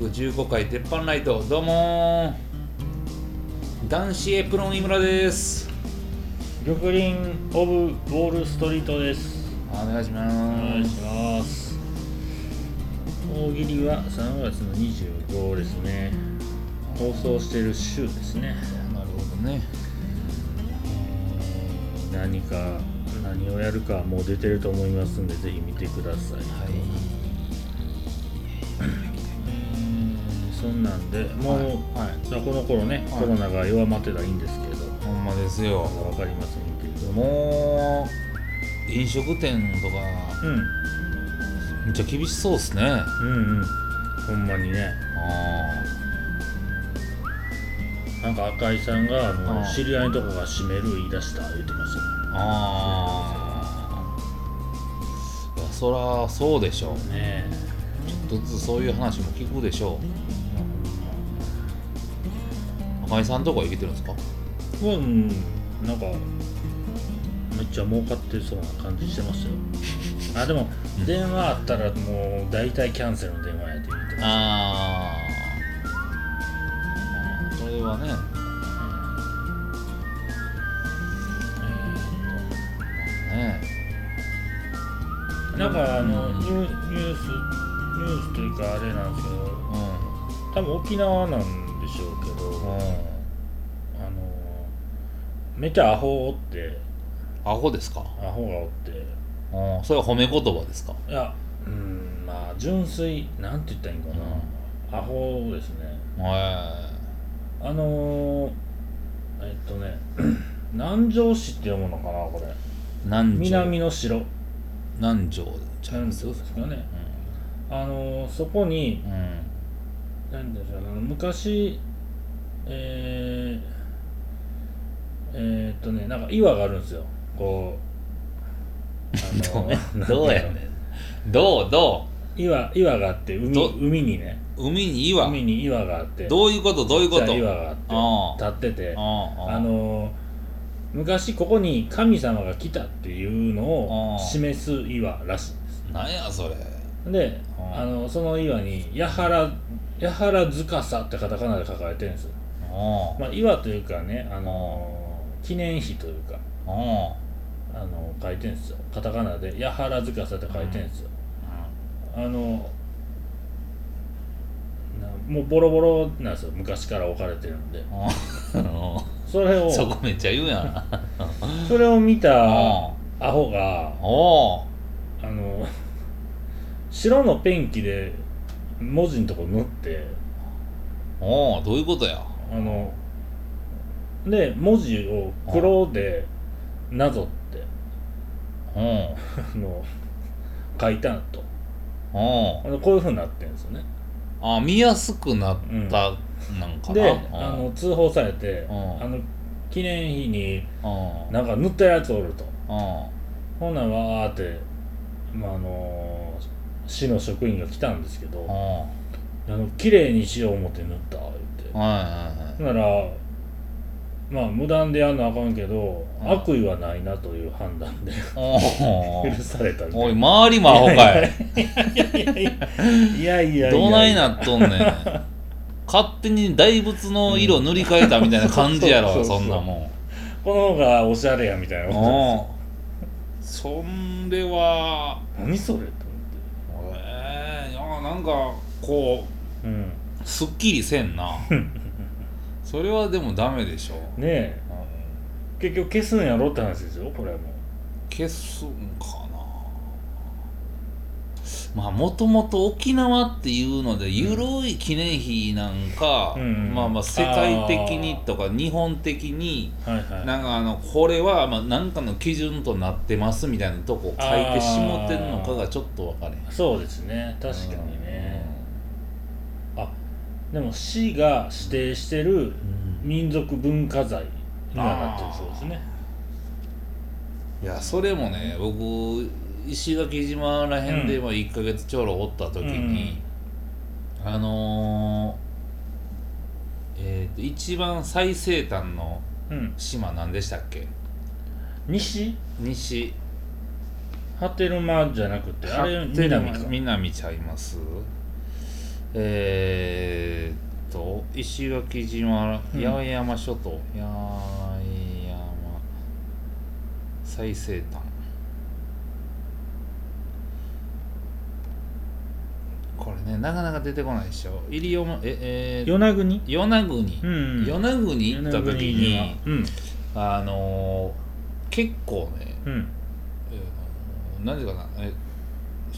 315回鉄板ライトどうもー。男子エプロン井村です。玉林オブウォールストリートです。お願いしまお願いす。します大喜利は3月の25ですね。放送している週ですね。なるほどね。えー何か何をやるかはもう出てると思いますんでぜひ見てください、はいそんなんでもう、はい。はいまあこの頃ね、はい。コロナが弱まってたらいいんですけどほんまですよ。わかりませんけどもう飲食店とかうん。めっちゃ厳しそうっすね。あうんうん。ほんまにね。あなんか赤井さんがあのああ知り合いのとこが閉める言い出した言ってましたねああそらそうでしょう。ねちょっとずつそういう話も聞くでしょう赤井さんとこは行けてるんですか？えうんなんかめっちゃ儲かってそうな感じしてますよ。あでもうん。電話あったらもう大体キャンセルの電話やって言ってまああそれはね。ねすなんかあのうんニュニュースニュースというかあれなんですけどう多分沖縄なんめっちゃアホおって。アホですか？アホがおって。うんそれは褒め言葉ですか？いやうんまあ純粋なんて言ったらいいんかな、アホですね。はあのー、えっとね 南城市って読むのかなこれ。い南城。南の城。南城。ちゃい南ます城ですかね。あのー、そこにうん、うん何でしょうあの昔えー、えー、っとねなんか岩があるんですよ。こうあのーどうやねん。どうど岩岩があって海ど海にね。う海に岩？海に岩があって。どういうこと？どういうこと？岩がああって立ってて。あのー昔ここに神様が来たっていうのを示す岩らしいんです。なんやそれ。であのその岩に「八原八原司」ってカタカナで書かれてるんですまあ、岩というかねあのー記念碑というかあああの書いてるんですよ。カタカナで「八原司」って書いてるんですよ、あのなもうボロボロなんですよ。昔から置かれてるんで。ああそれをそこめっちゃ言うやん。それを見たあアホがあの白のペンキで文字のとこ塗っておおどういうことや？あので文字を黒でなぞってうん。あの書いたと。うん。あのこういうふうになってるんですよね。あ見やすくなったなんかな、でうん。あの通報されてうん。あの記念碑にうん。なんか塗ったやつおると。うん。ほんならわーって、まあ、あの市の職員が来たんですけどうん。あの綺麗にしよう思って塗った言って。はいはい。ほんならまあ無断でやんのあかんけどうん。悪意はないなという判断で。はい 許されたみたおいいな周りもアホかい。いやいやいやいやどないなっとんねん勝手に大仏の色塗り替えたみたいな感じやろ、そうそんなもんこの方がおしゃれやみたいなうんこそんでは何それとえー、いやなんかこ思ってうんうすっきりせんなそれはでもダメでしょ、ねえ。うん。結局消すんやろって話ですよこれはも。消すんかな。まあもともと沖縄っていうので緩い記念碑なんか、うんうん。まあまあ世界的にとか日本的にうはいはい。なんかあのこれはまあ何かの基準となってますみたいなとこ書いてしもてんのかがちょっと分かれへん。そうですね。確かにね。あでも市が指定してるうん。民族文化財にはなってる。そうですね。いやそれもね僕石垣島らへんでうん。まあ1ヶ月ちょろおった時に、あのーえーと一番最西端のうん。島何でしたっけ？西？西。波照間じゃなくてあれ南か。南ちゃいます？えー、っと石垣島うん。八重山諸島、八重山最西端。これねなかなか出てこないでしょ。西表ええー、与那国？与那国、うん与那国行った時にうん。あのー結構ね、うん。えーなんていうかな？え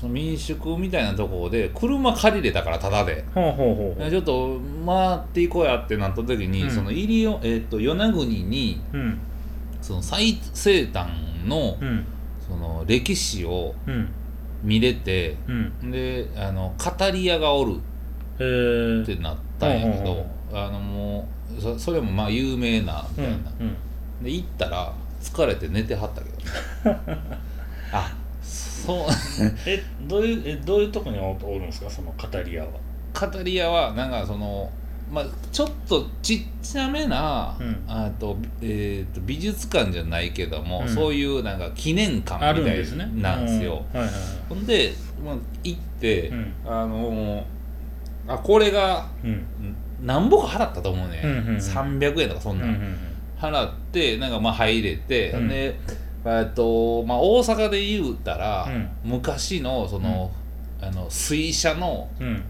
その民宿みたいなところで車借りれたからタダで。ほうほうほうほう。ちょっと回っていこうやってなった時に、うん。その入尾、えー、と与那国にうん。その最西端の,、うん。その歴史をうん。見れてうん。であの語り屋がおる。へえってなったんやけほうどほあのもうそそれもまあ有名なみうんたいな、うん。で行ったら疲れて寝てはったけど。あそう。えどういうえどういうとこにおおるんですか？その語り屋は。語り屋はなんかそのまあちょっとちっちゃめな、うん。あと,、えー、と美術館じゃないけども、うん。そういうなんか記念館あみたいるんですね。なんですよ、ほんで、まあ、行って、うん。あのあこれが何ぼか払ったと思うね、うんうんうん。300円とかそんなん、うんうん。払ってなんかまあ入れて、うん。でえっとまあ大阪で言うたら、うん。昔のその、あの水車のうん。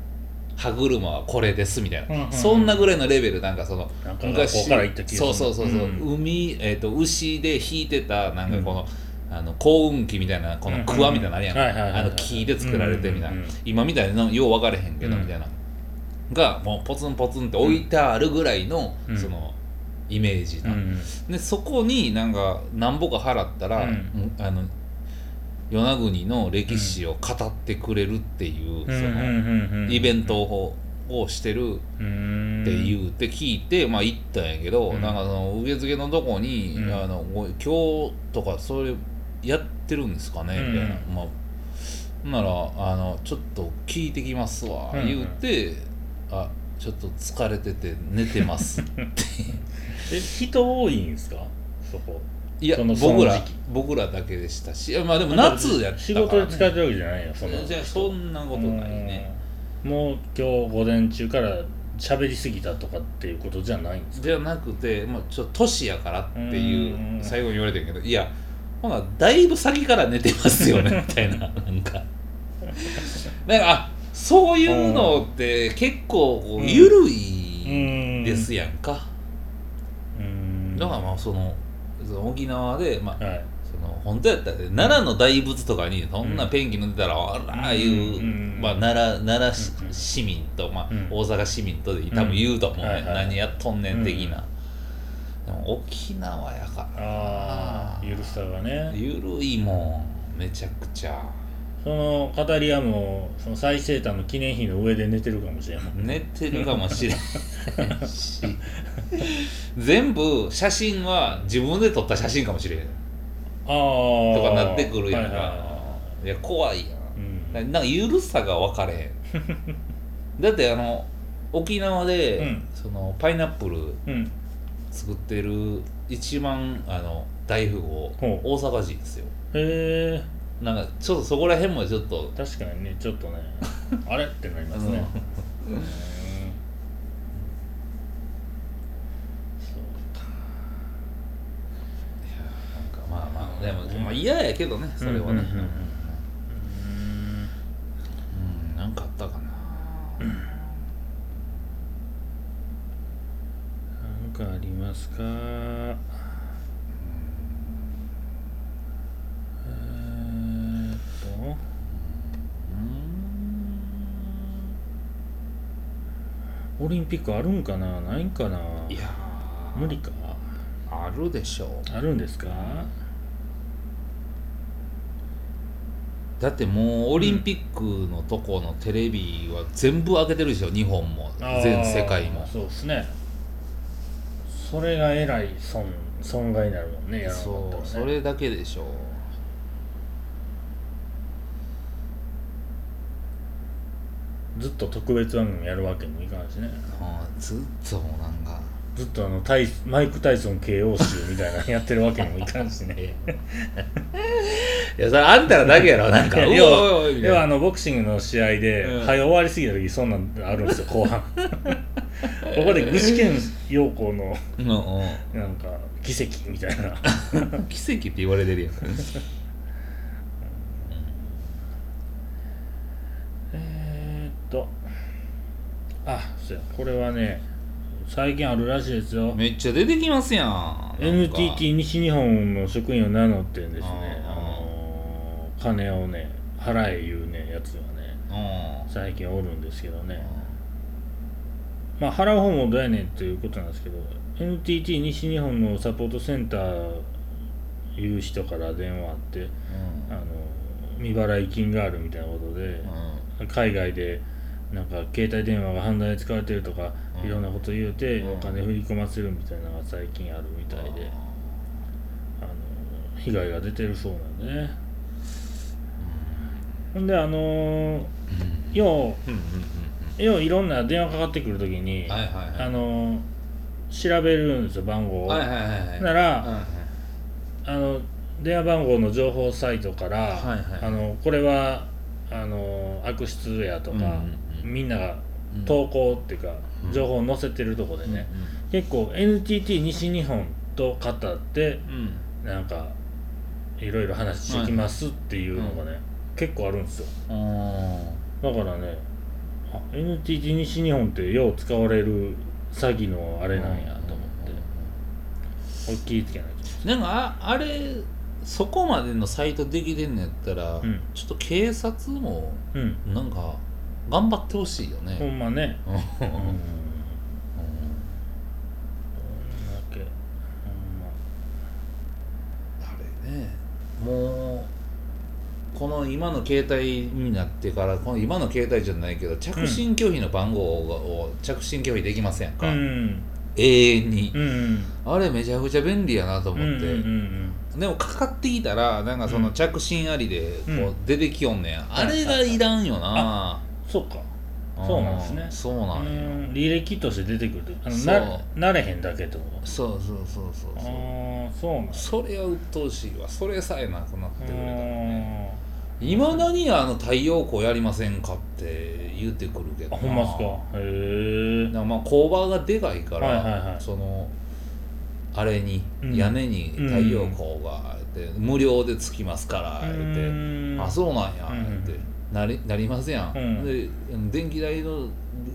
歯車はこれですみたいな、うんうんうん。そんなぐらいのレベルなんかそのなんか学校から行った気がする。そうそうそうそう、うん。海、えー、と牛で引いてたなんかこの、あの幸運期みたいなこのクワみたいなのあるやん。はいはいはいはい。あの木で作られてみたいな、うんうんうん今みたいなのよう分かれへんけどうん。みたいな、がもうポツンポツンって置いてあるぐらいの、うん。そのイメージな、うん。でそこになんか何ぼか払ったら、うん。うんあの与那国の歴史を語ってくれるっていう、そのイベントををしてるって言うて聞いて、まあ行ったんやけど、うん。なんかその受付のとこに「うん。あのご今日とかそれやってるんですかね?」みたいな、うんまあならあの「ちょっと聞いてきますわ」うん。言うて「あちょっと疲れてて寝てます」って え人多いんですか？そこ。いやその僕ら僕らだけでした。しいやまあでも夏やったから、ね、仕事で使ってるわけじゃないよその。じゃあそんなことないね。うん。もう今日午前中から喋りすぎたとかっていうことじゃないんですか？じゃなくて、まあ、ちょっと年やからっていううん最後に言われてるけどいやほなだいぶ先から寝てますよね みたいななんか。なんかあそういうのって結構緩いですやんか、うんだからまあそのその沖縄で、まあ、はい。その本当やったらね奈良の大仏とかにそんなペンキ塗ってたら、あらいう、うん。まあ、奈良奈良市うん。市民と、まあうん。大阪市民とで多分言うと思うね、はいはい何やっとんねん的な、でも沖縄やからああゆるさがね。ゆるいもんめちゃくちゃその語り屋もその最西端の記念碑の上で寝てるかもしれんもん寝てるかもしれんし。全部写真は自分で撮った写真かもしれん。ああとかなってくるやんか、はいはいはい。や怖いやん。うん。なんかゆるさが分かれへん。だってあの沖縄で、うん。そのパイナップルうん。作ってる一番あの大富豪大阪人ですよ。へえなんかちょっとそこら辺もちょっと確かにねちょっとね あれってなりますね。うん。そうか。なんかまあまあでも、まあ、嫌やけどねそれはね。うん。なんかあったかな。なんかありますかえーっとうんオリンピックあるんかな？ないんかな？いやー。無理か？あるでしょう。あるんですか？だってもうオリンピックのとこのテレビは全部開けてるでしょ？日本も。全世界も。そうですね。それがえらい損損害になるもんねやらなかそうったらね。それだけでしょずっと特別番組やるわけにもいかんしね。うんずっとなんか。ずっとあのタイマイク・タイソン KO 集みたいなのやってるわけにもいかんしね。いやそれあんたらだけやろなんか「おい要はおいおい」みたい。要はなあのボクシングの試合で、うん。はい終わりすぎた時そんなんあるんですよ後半。ここで具志堅用高のなんか奇跡みたいな。奇跡って言われてるやんえーっと。あそうや。これはね最近あるらしいですよ。めっちゃ出てきますやん。なんか。NTT 西日本の職員を名乗ってんですね。あーあのー金をね払え言うねやつがね。うん。最近おるんですけどね。まあ払う方もどうやねんっていうことなんですけど NTT 西日本のサポートセンターいう人から電話あってあの未払い金があるみたいなことで海外でなんか携帯電話が犯罪で使われてるとかうん。いろんなこと言うてうん。お金振り込ませるみたいなのが最近あるみたいであの被害が出てるそうなんでね。ほんであのーようんうんうんうよういろんな電話かかってくるときにはいはいはい。あのー調べるんですよ番号を。はいはいはいはい。ならあの電話番号の情報サイトから、はいはい。あのこれはあの悪質やとか、うんうんうんみんながうん投稿っていうか、うん。情報を載せてるとこでね、う結構 NTT 西日本と語ってんうん。なんかいろいろ話してきますっていうのがね、結構あるんですよ。うんだからねあ NTT 西日本ってよう使われる詐欺のあれなんやと思って、これ気ぃつけないと。なんかああれそこまでのサイトできてんのやったら、うん。ちょっと警察もうん。なんか頑張ってほしいよほね、んまね。うん。うん。どん。だけほん。まあれねもうこの今の携帯になってからこの今の携帯じゃないけど着信拒否の番号を着信拒否できません。か、うん。永遠に、うん。あれめちゃくちゃ便利やなと思って、うん。うん。でもかかってきたらなん。かその着信ありでこううん。出てきよん。ねん、あれがいらん。よな、そうか。うん。そうなんですね。そうなんや、うん。履歴として出てくるあのななれへんだけってこと？そうそうそうそうあそう。あそうなんそれは鬱陶しいわ。それさえなくなってくれたらね。あいまだにあの太陽光やりませんかって言ってくるけどな。ほんまっすか？へえまあ工場がでかいから、はいはいはい。そのあれに、うん。屋根に太陽光があって、無料でつきますから言って、あそうなんやうん。って、なりなりますやん、うん。で電気代の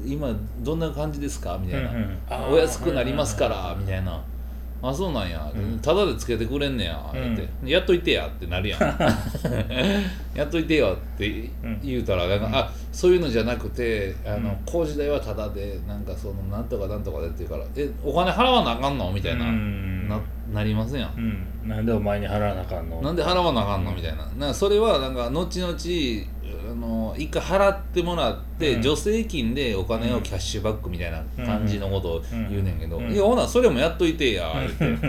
今どんな感じですか？みたいな、うんうん。お安くなりますから、みたいな。あそうなんや、うん。ただでつけてくれんねや、うん。って。やっといてやってなるやん。やっといてよって言うたらなんか、あそういうのじゃなくてあの、うん。工事代はただでなんかそのなんとかなんとかでって言うからえお金払わなあかんの？みたいな、うん。ななりますやん。うん。なんでお前に払わなあかんの？なんで払わなあかんの？みたいな。なそれはなんか後々あの一回払ってもらって、うん。助成金でお金をキャッシュバックみたいな感じのことを言うねんけど、うん。いやほなそれもやっといてや言って。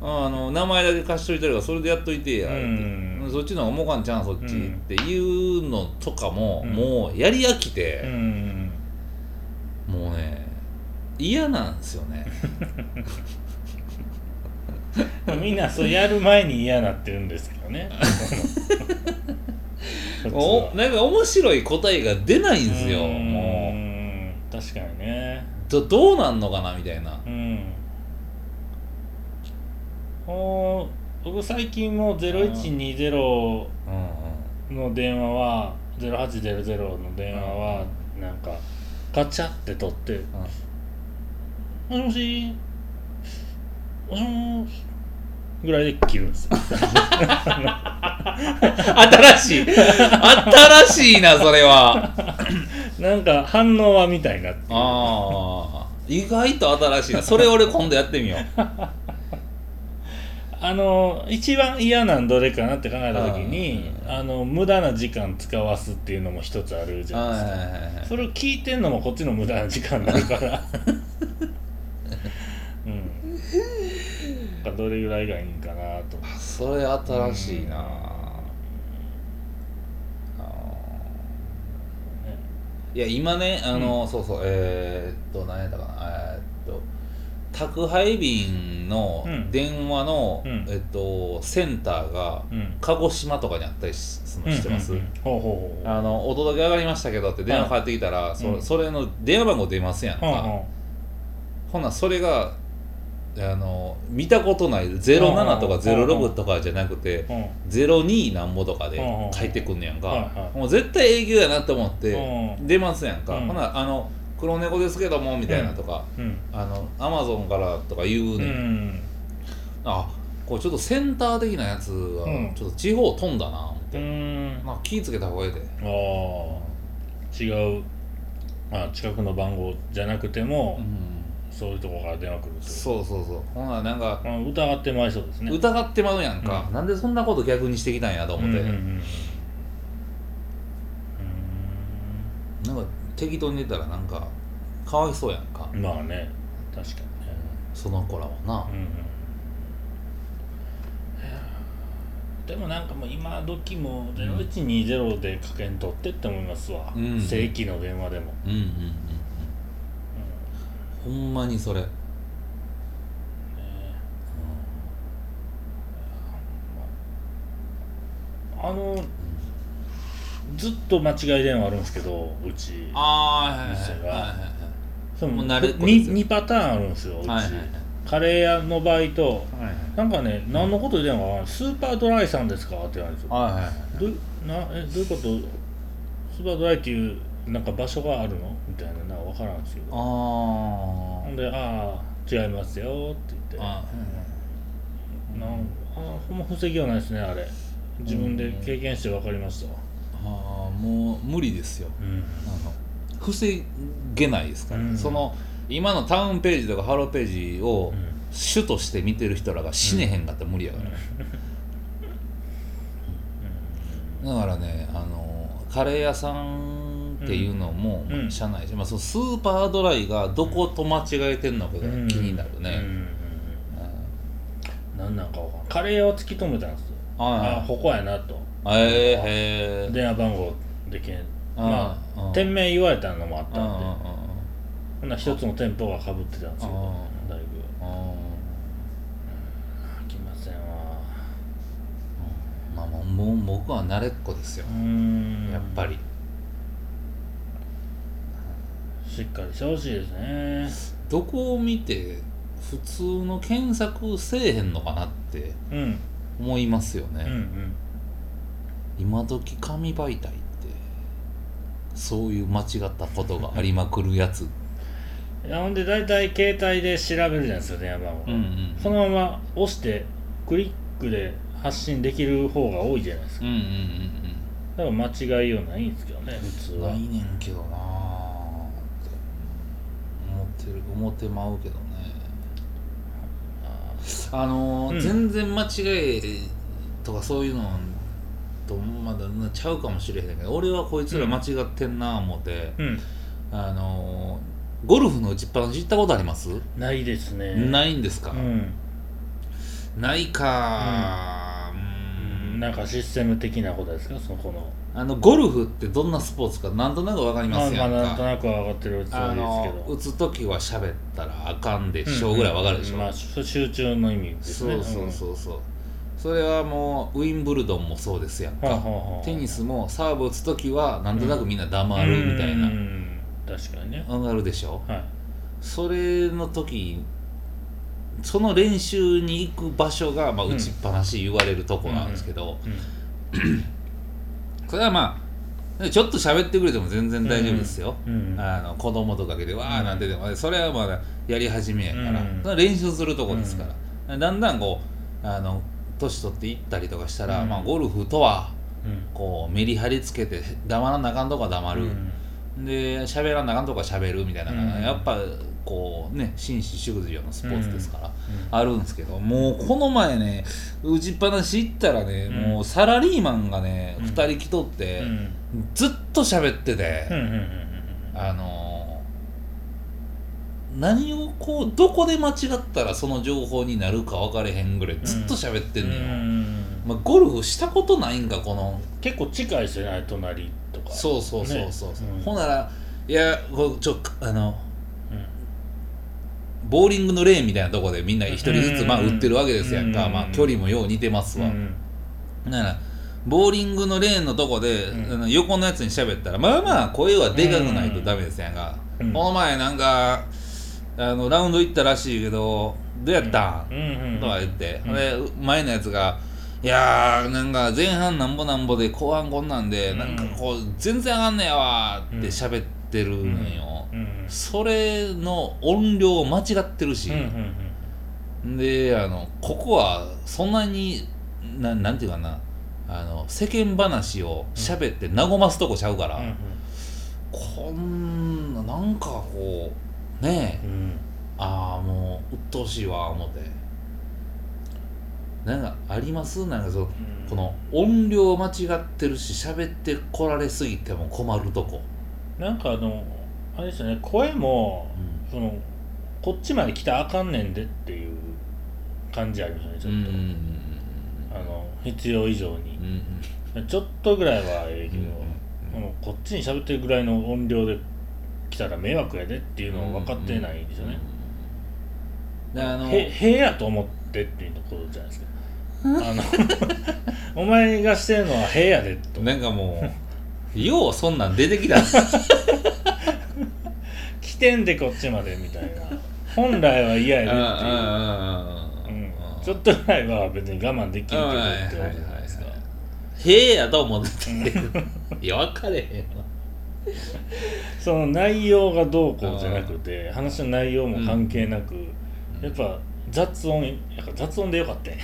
あ あの名前だけ貸しといてるからそれでやっといてや言って、うん。そっちの方がもかんちゃんそっち、うんっていうのとかも、うん。もうやり飽きうて、ん。もうね嫌なんですよね。みんなそうやる前に嫌なってるんですけどね おなんか面白い答えが出ないんですようもん確かにね。うどどうなんのかなみたいな。うん。お僕最近もう0120うんうん。の電話は0800の電話はなんかガチャって取って「もしもしもしもし」ぐらいで切るんですよ。新しい。新しいなそれは。なんか反応はみたいなってああ意外と新しいな。それ俺今度やってみよう。あの一番嫌なんどれかなって考えた時にあの無駄な時間使わすっていうのも一つあるじゃないですか。それを聞いてんのもこっちの無駄な時間になるからうんなんかどれぐらいがいいんかなと。それ新しいな。あねー。いや今ねあの、そうそうえー、っと何やったかな。えー、っと宅配便のうん。電話の、うん。えっと、センターがうん。鹿児島とかにあったりしするの知ってます、あのお届け上がりましたけどって電話かかってきたら、そうん。それの電話番号出ますやんか、ほなそれがあの見たことない。07とか06とかじゃなくてううん02なんぼとかでうん帰ってくんねやんか、はいはい。もう絶対営業やなと思ってうん出ますやんか、うん。ほなあの黒猫ですけどもみたいなとか、うん。あのアマゾンからとか言ううねん、ん。あこれちょっとセンター的なやつがうん。ちょっと地方飛んだな思っうて、ん。まあ、気ぃつけた方がいいで。ああ。違う。あ近くの番号じゃなくても、うんそういうとこから電話来ると。そうそうそう。ほななんかあ疑ってまいそうですね。疑ってまうやんか、うん。なんでそんなこと逆にしてきたんやと思って、うんうんうんなんか適当に出たらなんかかわいそうやんか、うんまあね。確かにね。その子らはな。うんうん。いやでもなんかもう今時も0120でかけんとってって思いますわ、うん。正規の電話でも、うんうんうんうんほんまにそれ、ねあのずっと間違い電話あるんですけどうち。あ店が。はいはいそのもう慣れっこですよ。2, パターンあるんですようち、はいはいカレー屋の場合とはいはいなんかね何のことで電話がスーパードライさんですか？って言われるんですよ。はいはいはい。どうなえどういうことスーパードライっていうなんか場所があるの？みたいななんか分からんですけどあほんで「ああ違いますよ」って言って。あなんあほんま防ぎはないですねあれ。自分で経験して分かりましたわ。あーもう無理ですよ。うん。あの防げないですから、うん。その今のタウンページとかハローページを主として見てる人らが死ねへんかったら無理やから、だからねあのカレー屋さんっていうのも、うん。まあ、社内で、まあ、そのスーパードライがどこと間違えてんのかが気になるね、うん。うん。うんなんなんかわかんない。カレー屋を突き止めたんですよ。ああ。ここやなと。あへえ電話番号でけん。まあ店名言われたのもあったんで。あほんなら一つの店舗がかぶってたんですよ。あだいぶ。あ来ませんわ。まあもう僕は慣れっこですよ。う、ん。やっぱりしっかりしてほしいですね。どこを見て普通の検索せえへんのかなってうん。思いますよね、うんうん。今時紙媒体ってそういう間違ったことがありまくるやつ。いやほんで大体携帯で調べるじゃないですか電話番号、うんうんそのまま押してクリックで発信できる方が多いじゃないですか。うんうんうんだから間違いようないんですけどね普通は。うんないねんけどなーって思ってる思ってまうけどね。あのーうん。全然間違いとかそういうのとまだちゃうかもしれへんけど俺はこいつら間違ってんな思って、うん。あのーゴルフの打ちっぱなし行ったことあります、ないですね。ないんですか、うん。ないかなんかシステム的なことですか？そこの。あのゴルフってどんなスポーツかなんとなく分かりますやんか、まあまあなんとなくは分かってるつもありの打ですつ時は喋ったらあかんでけどしょうぐらい分かるでしょ、うんまあそ集中の意味ですね。そうそうそうそう。それはもうウィンブルドンもそうですやんか、はあはあはあテニスもサーブ打つ時はなんとなくみんなうん黙るみたいな、うん確かにね。分かるでしょ？はい。それの時その練習に行く場所が、まあ、うん。打ちっぱなし言われるとこなんですけど、うんそれはまあちょっと喋ってくれても全然大丈夫ですよ、うんあの子供とかけでわーなんてでもそれはまだやり始めやから、練習するとこですから、だんだんこうあの年取っていったりとかしたら、うんまあ、ゴルフとはうん。こうメリハリつけて黙らなあかんとこは黙る、で喋らなあかんとこは喋るみたいなやっぱこうね紳士淑女のスポーツですから、うん。あるんですけどもうこの前ね打ちっぱなし行ったらね、うん。もうサラリーマンがね、うん。2人来とって、うん。ずっと喋ってて、あのー何をこうどこで間違ったらその情報になるか分かれへんぐらいずっと喋ってんねんよ、うん。まあ、ゴルフしたことないんかこの。結構近いですよね隣とか。そうそうそうそう、ね。うん。ほんならいやちょあのうんボーリングのレーンみたいなとこでみんな一人ずつまあうん打ってるわけですやんか、うん。まあ距離もよう似てますわ、うん。だからボーリングのレーンのとこで、横のやつに喋ったらまあまあ声はでかくないとダメですやんか、うん。この前なんかあのラウンド行ったらしいけどどうやった？ん、とか言って、うん。で前のやつが「いやーなんか前半なんぼなんぼで後半こんなんで、うんなんかこう全然上がんねやわ」って喋ってるのよ、うん。それの音量間違ってるし、うんうんであのここはそんなにななんていうかな。あの世間話を喋って和ますとこちゃうから、うんこんななんかこうねえ。うん。ああもう鬱陶しいわ思って。なんかあります？なんかそのうん。この音量間違ってるし喋ってこられすぎても困るとこ、なんかあのあれですよね声もうん。そのこっちまで来たらあかんねんでっていう感じありますよねちょっと、うんあの必要以上に。うん、ちょっとぐらいはええけど、うんもうこっちに喋ってるぐらいの音量で来たら迷惑やでっていうのを分かってないんですよね、であのへへやと思ってっていうところじゃないですか。あの お前がしてるのはへやでと。なんかもうようそんなん出てきた。来てんでこっちまでみたいな。本来は嫌やでっていう、うん、ちょっとぐらいは別に我慢できるけどってことじゃないですか。へえやと思っていや分かれへんわ。その内容がどうこうじゃなくて話の内容も関係なく、やっぱ雑音やっぱ雑音でよかったんや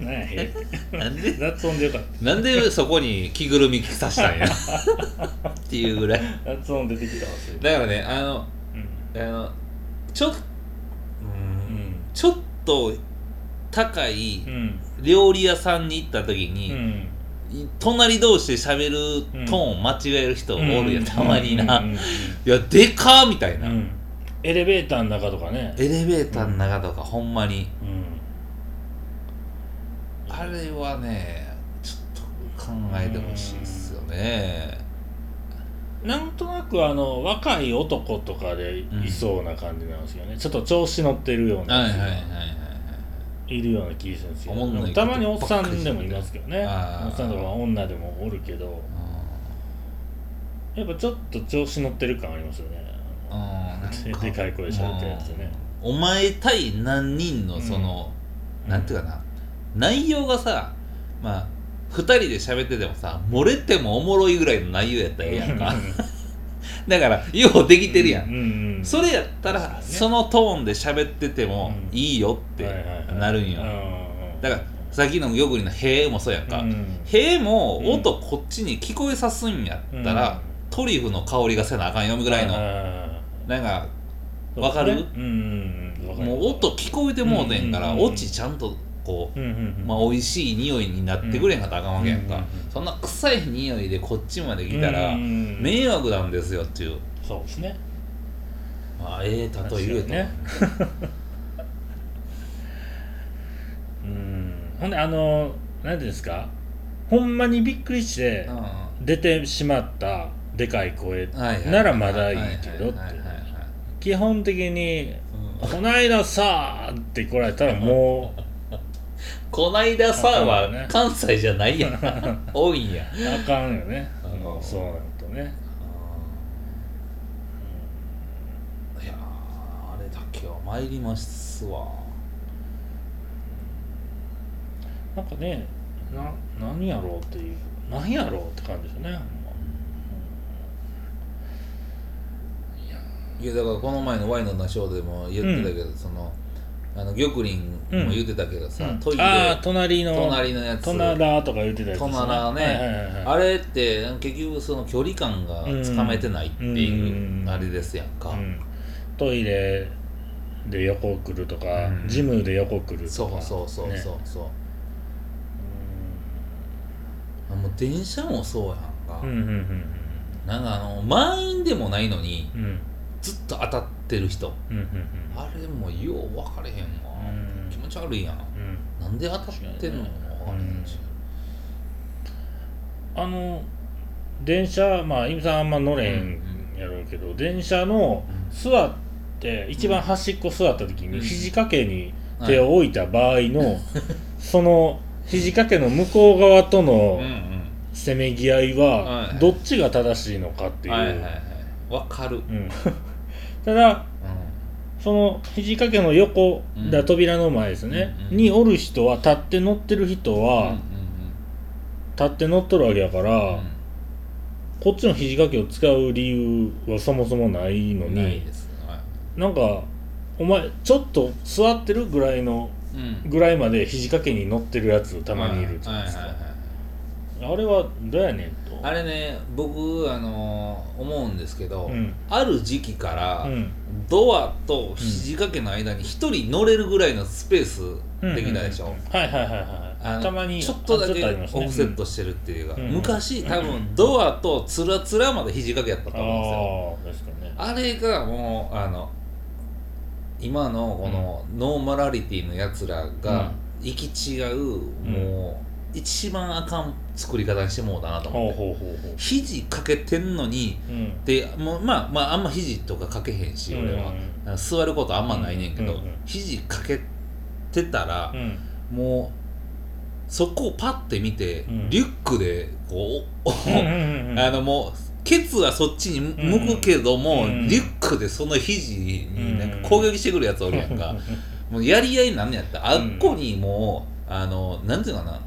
なんやへえ？なんで？雑音でよかっなんでそこに着ぐるみ着さしたんや？っていうぐらい。た雑音出てきたわそれ。だからねあのうん。あのちょっうんうん。ちょっと高いうん。料理屋さんに行った時うに、ん。隣同士で喋るトーン間違える人おるやん、たまにな、いやでかーみたいな、うんエレベーターの中とかね。エレベーターの中とか、ほんまに。うん。あれはねちょっと考えてほしいっすよね。なんとなくあの若い男とかでいそうな感じなんですよね、ちょっと調子乗ってるようなはいはいはいはいいるような気がするんですよ、たまにおっさんでもいますけどね。おっさんとか女でもおるけど。やっぱちょっと調子乗ってる感ありますよねうん。でかい声で喋ってるやつね。お前対何人のその、なんていうかな。内容がさまあ2人で喋っててもさ漏れてもおもろいぐらいの内容やったらええやんか。だからようできてるやん、うんうんそれやったらそのトーンで喋っててもうん。いいよってはいはいはい。なるんよ、うんだからさっきの玉林の「へえ」もそうやんか。うん「へえ」も音こっちに聞こえさすんやったら、うん。トリュフの香りがせなあかんよぐらいの、はいなんかわかる？ねうんうんうんわかる。もう音聞こえてもうてんから、うんうんうんオチちゃんとこう、うんうんうん。まあ、美味しい匂いになってくれへんかったらあかんわけやんか、うんうんうんそんな臭い匂いでこっちまで来たらうんうんうん迷惑なんですよっていう、そうですね。まあ、ええ例え言えたね。うん。ほんであの何ていうんですか？ほんまにびっくりしてうん出てしまったでかい声ならまだいいけどって基本的に「うん。こないださ」って来られたらも こないださあは関西じゃないやん。多いんや。うあかんよね。あのそうなるとね。いやーあれだけは参りますわ。なんかねな何やろうっていう何やろうって感じですよねほんまいやだからこの前のワインのショーでも言ってたけど、そのあの玉林も言ってたけどさ、うん。トイレ隣の隣のやつ。トナラとか言ってたやつね、はいはいはいはい。あれって結局その距離感がつかめてないっていううん。あれですやんか、うん。トイレで横来るとか、うん。ジムで横来るとか。そうそうそうそうね。そう、あもう電車もそうやんか、うんうんうんなんかあの満員でもないのにうんうんずっと当たってる人。うんうんあれもよう分かれへんわ、うん。気持ち悪いやん。うん。なんで当たってんの？分かれへん。し、あの電車まあイムさんあんま乗れへんやろうけど、電車の座っって一番端っこ座った時にうん。肘掛けに手を置いた場合の、その肘掛けの向こう側とうんのうん。せめぎ合いはいははい。どっちが正しいのかっていう、はいはいはい。わかる、うん、ただその肘掛けの横、うん。だ扉の前ですね、うんうんにおる人は立って乗ってる人うんは、立って乗っとるわけやから、うん。うんこっちの肘掛けを使う理由はそもそもないのうんになんかお前ちょっと座ってるぐらいのぐらいまで肘掛けに乗ってるやつたまにいるじゃないですか、はいはいはいはい。あれはどうやねんとあれね僕あのー思うんですけど、うん。ある時期から、うん。ドアと肘掛けの間に一人乗れるぐらいのスペースできたでしょ、うん。うんうんはいはいはいはい。あのたまにちょっとだあけオフセットしてるっていうか、うん。昔多分ドアとつらつらまで肘掛けやったと思うんですよ、あね。あれがもうあの今のこのノーマラリティのやつらが行き違う、もう一番あかん作り方にしてもうだなと思って、ほうほうほう肘かけてんのにうん。でもうまあまああんま肘とかかけへんし俺は、うん座ることあんまないねんけど、うんうんうん肘かけてたらう、ん。もうそこをパッて見て、うん。リュックでこう、あのもうケツはそっちに向くけども、うんリュックでその肘になんか攻撃してくるやつおるやんか、もうやり合いになんねやったらあっこにもう、あのなんていうかな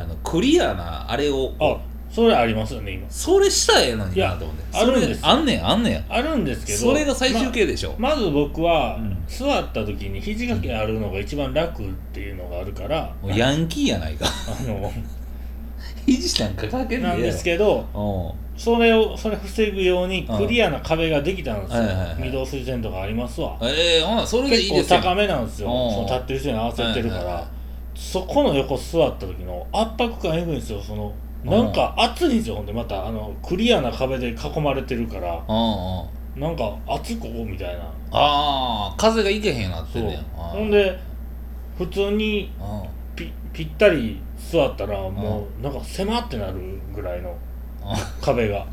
あのクリアなあれをあそれありますよね今。それしたらええのになと思って。あるんですあんねんあんねん。あるんですけどそれが最終形でしょ、ままず僕は、うん。座った時に肘掛けあるのが一番楽っていうのがあるからもうヤンキーやないか。あの 肘なんかかけなんですけどどそれをそれ防ぐようにうん。クリアな壁ができたんですよ、御堂筋線とかありますわ。ええほなそれでいいですよ。高めなんですよ。うん。その立ってる人に合わせてるから、はいはいはいそこの横座った時の圧迫感えぐいんですよそのなんか熱いんですよほんでまたあのクリアな壁で囲まれてるから。うんうん。なんか熱ここみたいな。ああ風がいけへんなってんねんあーほんで普通にうん。ぴぴったり座ったらもうなんか狭ってなるぐらいの壁が。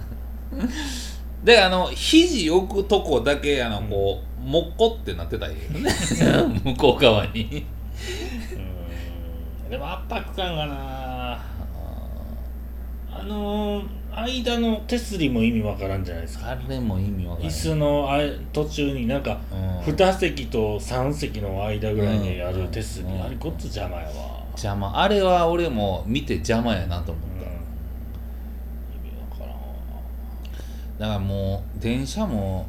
であの肘置くとこだけあのこう、もっこってなってたらいいよね。向こう側に。うんでも圧迫感がな。あのー間の手すりも意味わからんじゃないですか。あれも意味わから椅ない子のあ途中になんかうん。2席と3席の間ぐらいにある手すり、うん。あれこっち邪魔やわ、邪魔。あれは俺も見て邪魔やなと思うん、った、意味わからんわ。だからもう電車も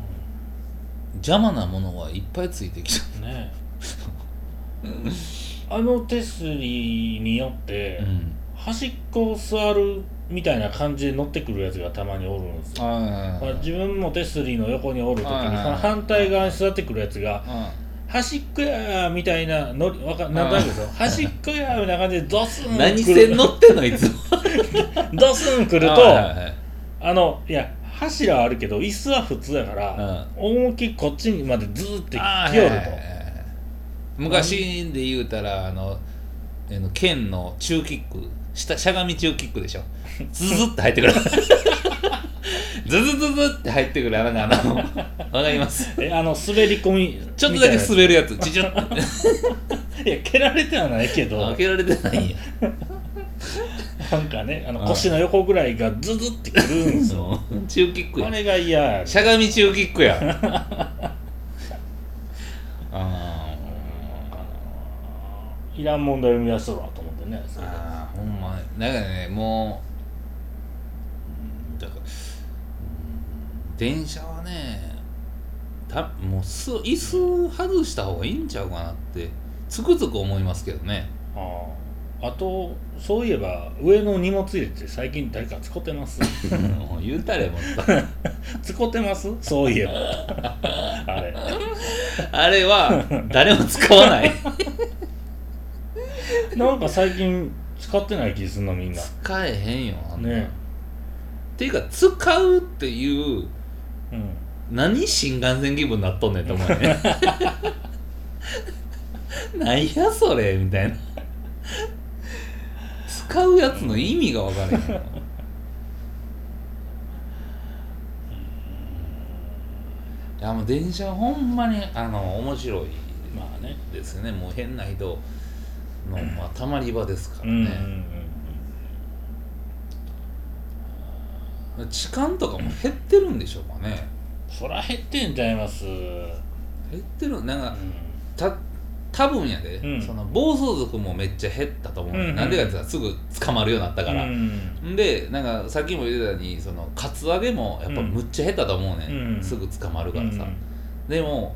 邪魔なものはいっぱいついてきた。ね あの手すりによって、うん。端っこを座るみたいな感じで乗ってくるやつがたまにおるんですよ、あまあ、自分も手すりの横におる時にはいはいその反対側に座ってくるやつがあ端っこやーみたいなのりわかなんとなくですよ。端っこやーみたいな感じでドスン何来る。線乗ってんの？いつも。ドスン来るとはいはいはい。あのいや柱はあるけど椅子は普通やから、思いっきりこっちにまでズーってあー来よると、はいはいはい昔で言うたらあのケンの中キック下しゃがみ中キックでしょ。ズズって入ってくる。ズズズズって入ってくる。あのあのわかります？えあの滑り込みちょっとだけみ滑るやつ。ちちょいや蹴られてはないけど。開けられてないんや。なんかねあのあ。腰の横ぐらいがズズってくるんですよ。中キックや。あれが嫌や。しゃがみ中キックや。あいらん問題を生み出しとるわと思ってね。そーれであーほんまだからね。もううんだからうん電車はねたもうす椅子外した方がいいんちゃうかなってつくづく思いますけどね。あああとそういえば上の荷物入れて最近誰か使ってます？もう言うたれもっと 使ってます？そういえば。あれ。あれは誰も使わない なんか最近使ってない気すんなみんな。使えへんよあんな、ね。っていうか使うっていううん。何新幹線気分になっとんねんと思うねなん やそれみたいな。使うやつの意味が分からへんよ。いやもう電車ほんまにあの面白いまあね。ですね。もう変な人の、まあ、たまり場ですからうんうんね、痴漢とかも減ってるんでしょうかね。そら減ってんちゃいます。うん減ってる？なんかた多分やで、うん。その暴走族もめっちゃ減ったと思う、うんうんなんでかって言ったらすぐ捕まるようになったから、うんでなんかさっきも言ってたようにそのカツアゲもやっぱむっちゃ減ったと思うね、うんん、すぐ捕まるからさ、でも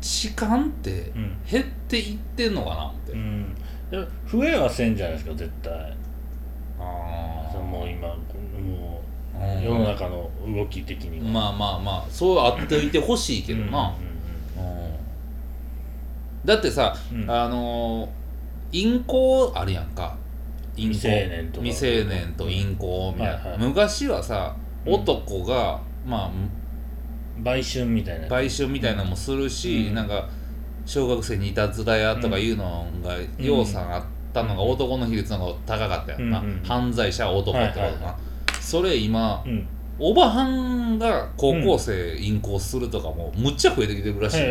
痴漢ってうん。減っていってんのかなって、うん。増えはせんじゃないですか絶対。あそのもう今もあう世の中の動き的には。まあまあまあそうあっていてほしいけどな、うんだってさ、うん。あのー淫行あるやんか。未成年とか。未成年と淫行みたいな、はいはい。昔はさうん。男が、まあ売春みたいな。売春みたいなのもするし、うん。なんか小学生にいたずらやとかいうのがようさんあったのが男の比率の方が高かったやんな、うんうん犯罪者は男ってことな、はいはい。はそれ今うん。おばはんが高校生淫行するとかもむっちゃ増えてきてるらしいな、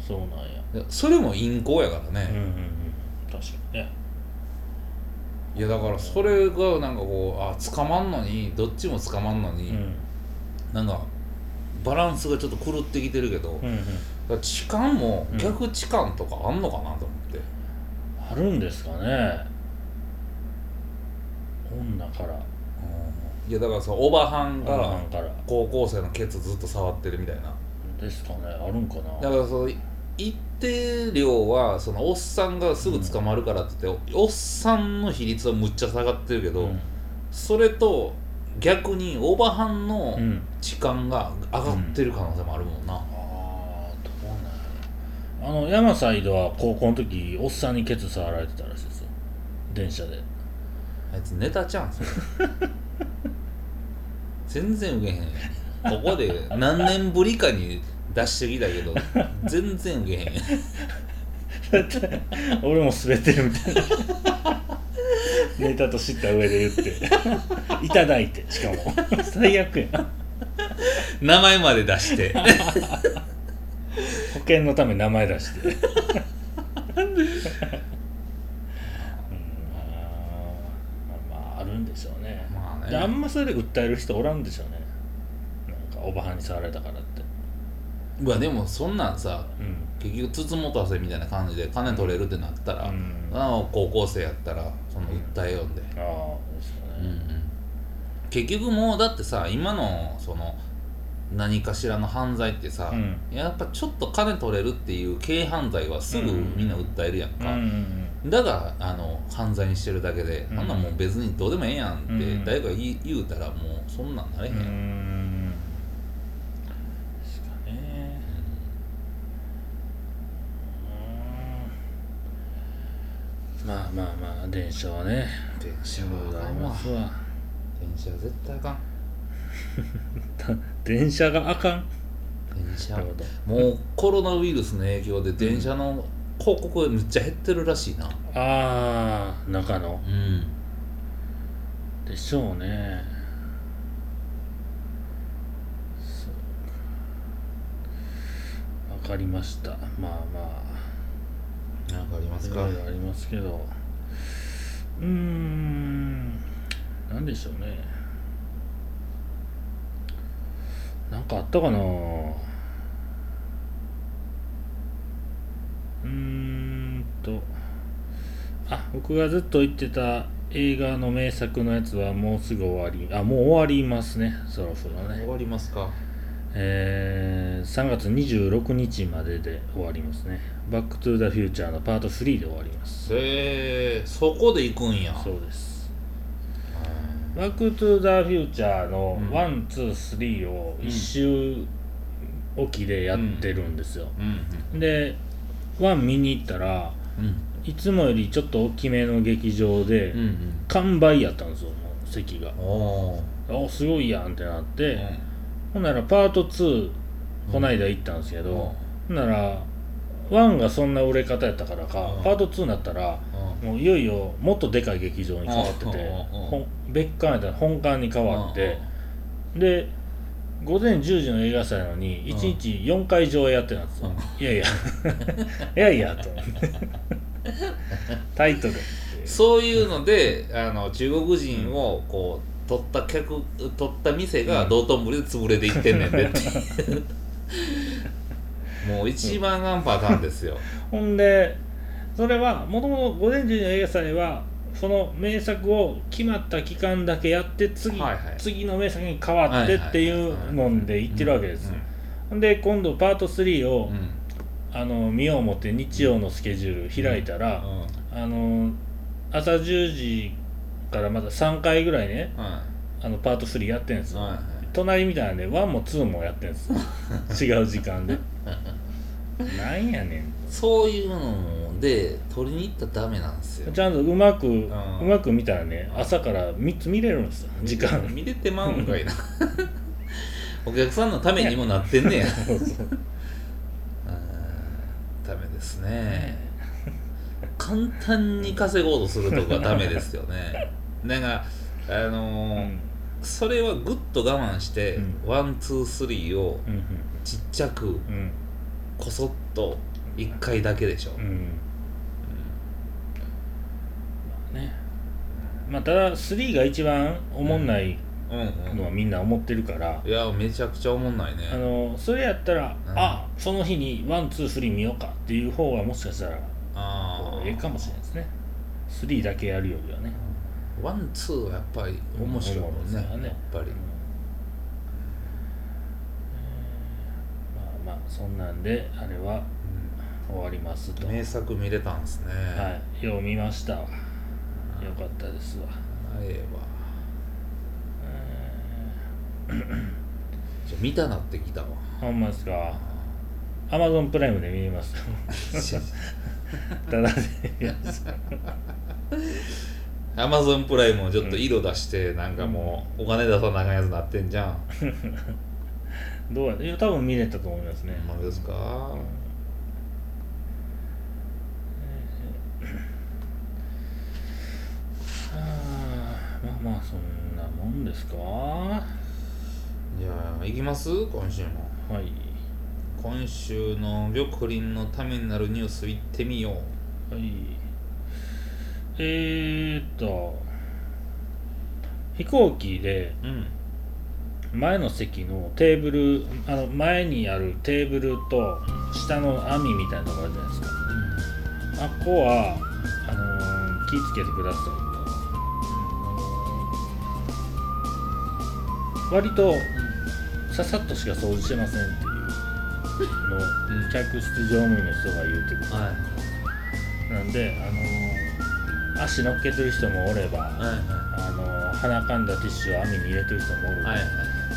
そうなんや。それも淫行やからね、うんうんうん。確かにね。いやだからそれがなんかこうあ捕まんのにどっちも捕まんのに、うんなんかバランスがちょっと狂ってきてるけど、うんうん。ら痴漢も逆痴漢とかあんのかなと思って、あるんですかね。女から。いやだからさおばはん女が高校生のケツずっと触ってるみたいな。ですかね。あるんかな。だからその一定量はそのおっさんがすぐ捕まるからって言って、おっさんの比率はむっちゃ下がってるけど、うん。それと逆におばはんのうん。痴漢が上がってる可能性もあるもんな、ああどうなんやろ。あの山サイドは高校の時おっさんにケツ触られてたらしいですよ。電車で。あいつネタちゃうんすよ全然受けへん。ここで何年ぶりかに出してきたけど全然受けへん。俺も滑ってるみたいなネタと知った上で言って。いただいてしかも。最悪や。名前まで出して。保険のため名前出して。うん。あーまああるんでしょうね,、まあね。であんまそれで訴える人おらんでしょうね。なんかおばはんに触られたからって。うわでもそんなんさうん結局つつもたせみたいな感じで金取れるってなったら、うん。高校生やったらその訴えよんで、ああですようんうん。ね、結局もうだってさ今のその何かしらの犯罪ってさ、うん。やっぱちょっと金取れるっていう軽犯罪はすぐみんな訴えるやんうん、うか、ん。だからあの犯罪にしてるだけで、うん。あんなんもう別にどうでもええやんってうん。誰か言うたらもうそんなんなれへん。やん、うんうんですかねうんまあまあまあ電車はね。電車いろいろありますわ。電車は。絶対あかん。電車があかん？電車もうコロナウイルスの影響で電車の広告がめっちゃ減ってるらしいな。ああ中野うん。でしょうね。わかりました。まあまなんかありますか？ろいろありますけど。うーん。なんでしょうね。なんかあったかな。うーんと。あ僕がずっと言ってた映画の名作のやつはもうすぐ終わり。あもう終わりますね。そろそろね。終わりますか？えー、3月26日までで終わりますねバックトゥーザフューチャーのパート3で終わります。へえそこで行くんや。そうです。うバックトゥーザフューチャーのうん。 one, two, three を一周おきでやってるんですよ、ん。で one 見に行ったらうん。いつもよりちょっと大きめの劇場でうんうん。完売やったんですよもう席が。おー。おすごいやんってなって、うん。ほんならパート2こないだ行ったんですけど、うん。ほんなら1がそんな売れ方やったからか、うん。パート2になったらうん。もういよいよもっとでかい劇場に変わってて、う別館やったら本館に変わって、で午前10時の映画祭なのに1日4回上映やってたんですよ、いやいや。いやいやと。タイトル。そういうのであの中国人をこう取った客取った店が道頓堀で潰れていってんねんでっていう もう一番ガンパターンですよ。ほんでそれはもともと午前10時の映画祭はその名作を決まった期間だけやって次,、はいはい。次の名作に変わってっていうので言ってるわけです、ほんで今度パート3を、うんうん。あの見よう思って日曜のスケジュール開いたら、あの朝10時からまだ3回ぐらいねあのパート3やってんですよ、いはいはい。隣みたいなんで1も2もやってんですよ。違う時間でなんやねん。そういうので取りに行ったらダメなんですよ。ちゃんとうまく、ん。うまく見たらね朝から3つ見れるんです。よ時間。見れてまうんかいな。お客さんのためにもなってんねや。うんダメですね。簡単に稼ごうとするとこはダメですよね。なんかあのーうん。それはぐっと我慢して、うん。 one two three をうんちっちゃくうん。こそっと1回だけでしょ、うん、うん。まあね。まあただ3が一番おもんないうん。うんのはみんな思ってるから、いやめちゃくちゃおもんないね。あのそれやったら、うん。あその日に one two three 見ようかっていう方がもしかしたらええかもしれないですね。3だけやるよりはね。 one two はやっぱり面白いもんね。やっぱりうんまあまあそんなんであれは終わりますと。はい名作見れたんですね。よう見ました。わよかったですわ。ええわ。じゃあ見たなってきたわ。ほんまですか？アマゾンプライムで見れます ただでアマゾンプライムもちょっと色出して、なんかもうお金出さなあかんやつなってんじゃん、どうやいや多分見れたと思いますね。まですか、あーまあまあそんなもんですか？はじゃあ行きます？今週も。い。今週の玉林のためになるニュース行ってみよう。はい。えー、っと飛行機でうん前の席のテーブルあの前にあるテーブルと下の網みたいなのがあるじゃないですか。あっこはあのー気ぃつけてくださいと。割とささっとしか掃除してませんっていうのをうん。客室乗務員の人が言うてくる、はい。なんで、あのー足乗っけてる人もおれば、はいあのー鼻かんだティッシュを網に入れてる人もおる、はいはい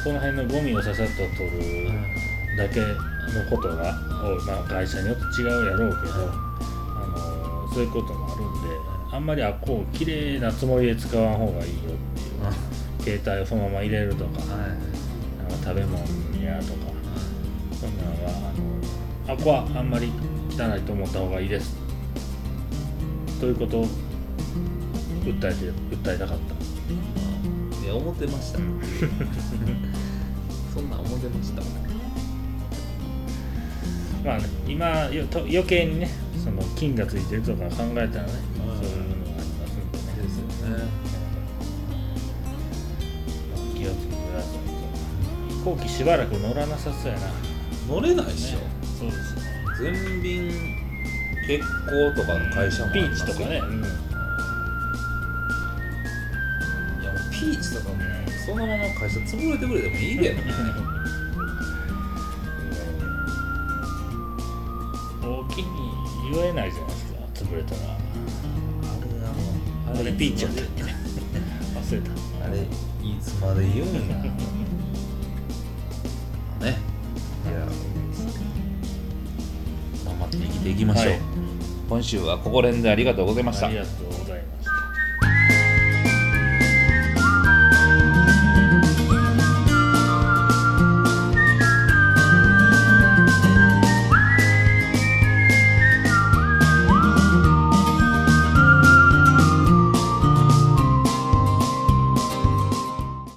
その辺のゴミをささっと取るだけのことが多い、まあ、会社によって違うやろうけど、あのーそういうこともあるんであんまりあっこをきれいなつもりで使わん方がいいよっていう携帯をそのまま入れるとかはい。なんか食べ物やとかそんなのはあのあっこはあんまり汚いと思った方がいいです。ということを訴えて訴えたかったいや思ってました。そんなん思ってました。まあね今よと余計にねその菌がついてるとか考えたらね、そういうのがありますんでね。ですよね。気をつけてください。と飛行機しばらく乗らなさそうやな、ね、乗れないっしょ、そうですね。全便欠航とかの会社もあピーりますよ。チとかね、うんピーチとかもそのまま会社潰れてくれてもいいけどね。大きに言えないじゃないですか潰れたら。あれあれピーチやったっけ？忘れた。あれいつまで言うんや。ね。いや。頑張って生きていきましょう、はい。今週はここら辺でありがとうございました。ありがとう